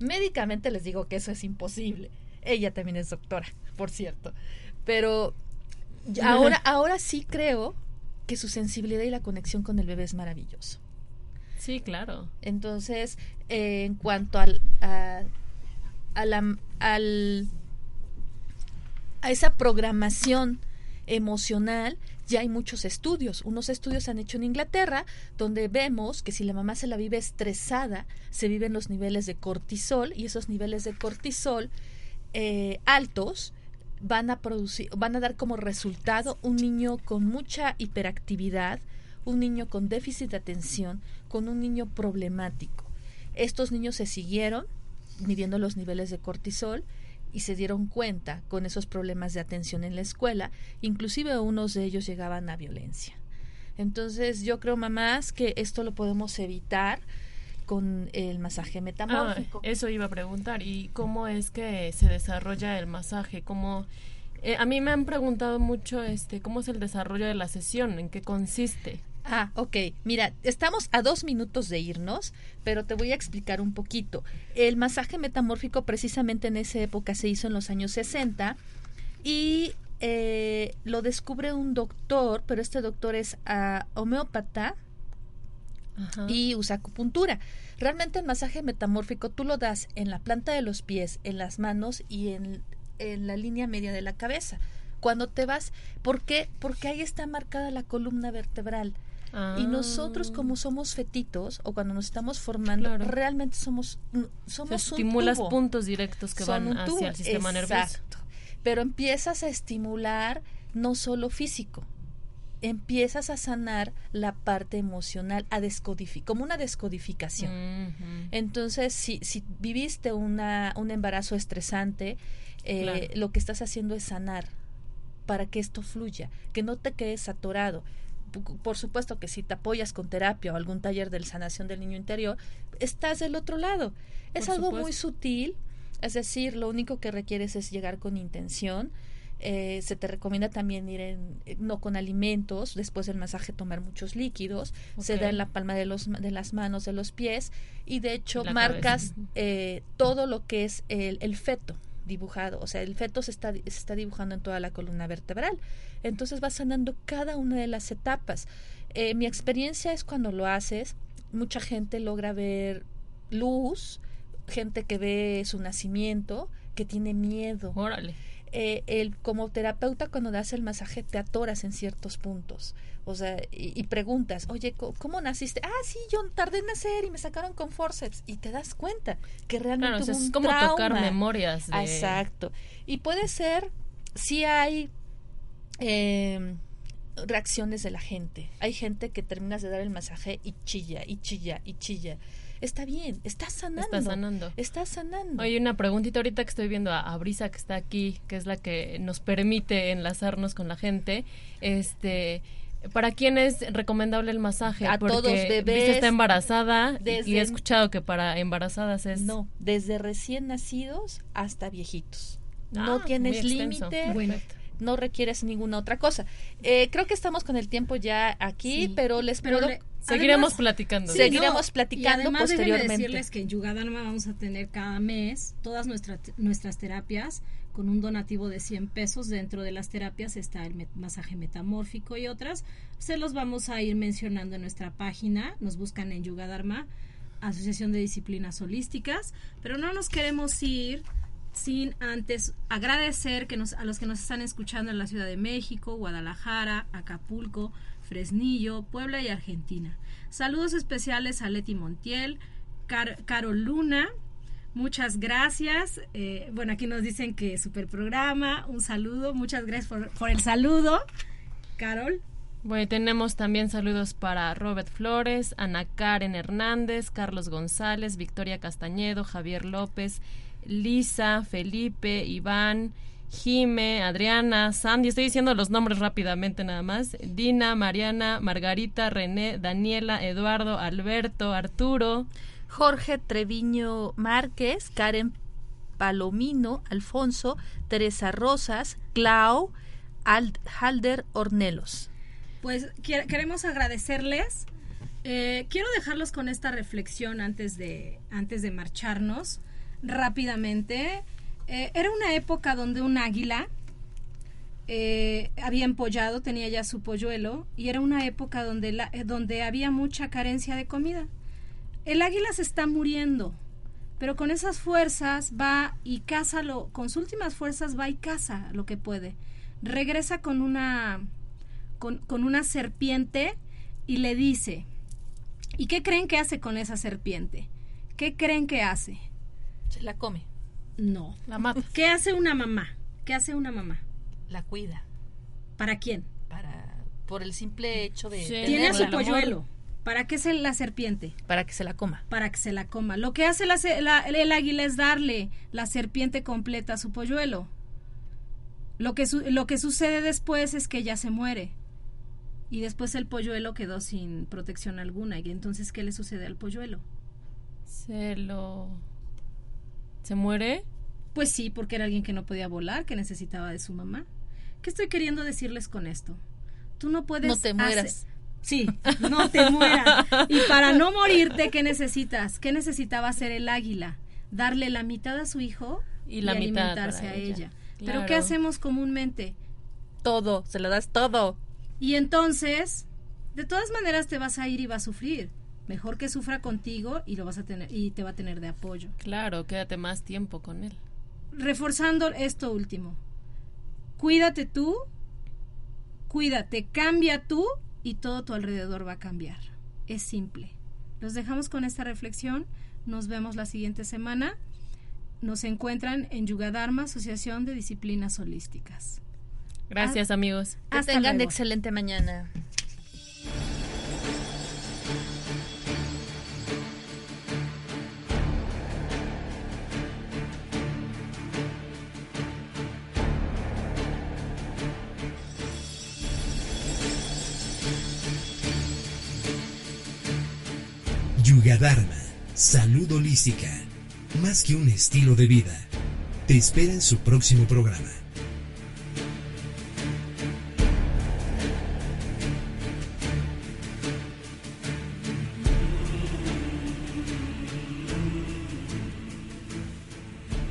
Médicamente les digo que eso es imposible. Ella también es doctora, por cierto. Pero ahora, ahora sí creo que su sensibilidad y la conexión con el bebé es maravilloso. Sí, claro. Entonces, eh, en cuanto al, a, la, al a esa programación emocional ya hay muchos estudios. Unos estudios se han hecho en Inglaterra donde vemos que si la mamá se la vive estresada, se viven los niveles de cortisol y esos niveles de cortisol eh, altos van a producir, van a dar como resultado un niño con mucha hiperactividad, un niño con déficit de atención, con un niño problemático. Estos niños se siguieron midiendo los niveles de cortisol y se dieron cuenta con esos problemas de atención en la escuela, inclusive unos de ellos llegaban a violencia. Entonces yo creo, mamás, que esto lo podemos evitar con el masaje metamórfico. Ah, eso iba a preguntar. ¿Y cómo es que se desarrolla el masaje? ¿Cómo, eh, a mí me han preguntado mucho este, cómo es el desarrollo de la sesión, en qué consiste. Ah, ok. Mira, estamos a dos minutos de irnos, pero te voy a explicar un poquito. El masaje metamórfico precisamente en esa época se hizo en los años 60 y eh, lo descubre un doctor, pero este doctor es uh, homeópata y usa acupuntura. Realmente el masaje metamórfico tú lo das en la planta de los pies, en las manos y en, en la línea media de la cabeza. Cuando te vas, ¿por qué? Porque ahí está marcada la columna vertebral. Y nosotros como somos fetitos o cuando nos estamos formando, realmente somos somos Se estimulas puntos directos que van hacia el sistema nervioso. Pero empiezas a estimular no solo físico, empiezas a sanar la parte emocional, a descodificar, como una descodificación. Entonces, si, si viviste una, un embarazo estresante, eh, lo que estás haciendo es sanar para que esto fluya, que no te quedes atorado por supuesto que si te apoyas con terapia o algún taller de sanación del niño interior, estás del otro lado. Es algo muy sutil, es decir, lo único que requieres es llegar con intención. Eh, se te recomienda también ir en, no con alimentos, después del masaje tomar muchos líquidos, se da en la palma de, los, de las manos, de los pies y de hecho marcas eh, todo lo que es el, el feto dibujado, o sea, el feto se está, se está dibujando en toda la columna vertebral. Entonces vas sanando cada una de las etapas. Eh, mi experiencia es cuando lo haces, mucha gente logra ver luz, gente que ve su nacimiento, que tiene miedo. Órale. Eh, el, como terapeuta cuando das el masaje te atoras en ciertos puntos. O sea, y, preguntas, oye, ¿cómo, naciste? Ah, sí, yo tardé en nacer y me sacaron con forceps. Y te das cuenta que realmente claro, es un como tocar memorias. Exacto. Y puede ser, si hay eh, reacciones de la gente. Hay gente que terminas de dar el masaje y chilla, y chilla, y chilla está bien, está sanando. Está sanando. Está sanando. Oye, una preguntita ahorita que estoy viendo a, Brisa que está aquí, que es la que nos permite enlazarnos con la gente. Este, ¿para quién es recomendable el masaje? A todos bebés. Está embarazada y he escuchado que para embarazadas es No, desde recién nacidos hasta viejitos. no ah, tienes límite. Bueno, no requieres ninguna otra cosa. Eh, creo que estamos con el tiempo ya aquí, Sí. pero les Pero puedo... le- Seguiremos además- platicando. Sí. Seguiremos no, platicando y además posteriormente. decirles que en Yugadharma vamos a tener cada mes todas nuestras nuestras terapias con un donativo de 100 pesos. Dentro de las terapias está el masaje metamórfico y otras. Se los vamos a ir mencionando en nuestra página. Nos buscan en Yugadharma, Asociación de Disciplinas Holísticas. Pero no nos queremos ir sin antes agradecer que nos, a los que nos están escuchando en la Ciudad de México, Guadalajara, Acapulco, Fresnillo, Puebla y Argentina. Saludos especiales a Leti Montiel, Car- Carol Luna. Muchas gracias. Eh, bueno, aquí nos dicen que super programa. Un saludo. Muchas gracias por, el saludo. Carol. Bueno, tenemos también saludos para Robert Flores, Ana Karen Hernández, Carlos González, Victoria Castañedo, Javier López, Lisa, Felipe, Iván, Jime, Adriana, Sandy, estoy diciendo los nombres rápidamente nada más, Dina, Mariana, Margarita, René, Daniela, Eduardo, Alberto, Arturo, Jorge Treviño Márquez, Karen Palomino, Alfonso, Teresa Rosas, Clau, Ald- Halder Ornelos. Pues queremos agradecerles. Eh, quiero dejarlos con esta reflexión antes de, antes de marcharnos rápidamente. Eh, era una época donde un águila eh, había empollado, tenía ya su polluelo, y era una época donde, la- eh, donde había mucha carencia de comida. El águila se está muriendo, pero con esas fuerzas va y caza lo, con sus últimas fuerzas va y caza lo que puede. Regresa con una con, con una serpiente y le dice, ¿y qué creen que hace con esa serpiente? ¿Qué creen que hace? Se la come, No. la mata. ¿Qué hace una mamá? ¿Qué hace una mamá? la cuida, ¿Para quién? para por el simple hecho de Sí. Tiene a su polluelo. ¿Para qué es la serpiente? para que se la coma. Para que se la coma. Lo que hace la el águila es darle la serpiente completa a su polluelo. Lo que, su- lo que sucede después es que ella se muere. Y después el polluelo quedó sin protección alguna. ¿Y entonces qué le sucede al polluelo? Se lo... ¿Se muere? Pues sí, porque era alguien que no podía volar, que necesitaba de su mamá. ¿Qué estoy queriendo decirles con esto? Tú no puedes... No te mueras. hacer- Sí, no te mueras. Y para no morirte, ¿qué necesitas? ¿Qué necesitaba hacer el águila? Darle la mitad a su hijo Y la mitad alimentarse a ella. ella. Pero. ¿qué hacemos comúnmente? Todo, se lo das todo. Y entonces, de todas maneras te vas a ir y va a sufrir. Mejor que sufra contigo y lo vas a tener y te va a tener de apoyo. Claro, quédate más tiempo con él. reforzando esto último. Cuídate tú, cuídate, cambia tú y todo tu alrededor va a cambiar. Es simple. Los dejamos con esta reflexión. Nos vemos la siguiente semana. Nos encuentran en Yugadharma, Asociación de Disciplinas Holísticas. Gracias, amigos. Que Hasta tengan luego. excelente mañana. Yugadharma, salud holística, más que un estilo de vida. Te espera en su próximo programa.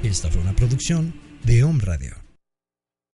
Esta fue una producción de Home Radio.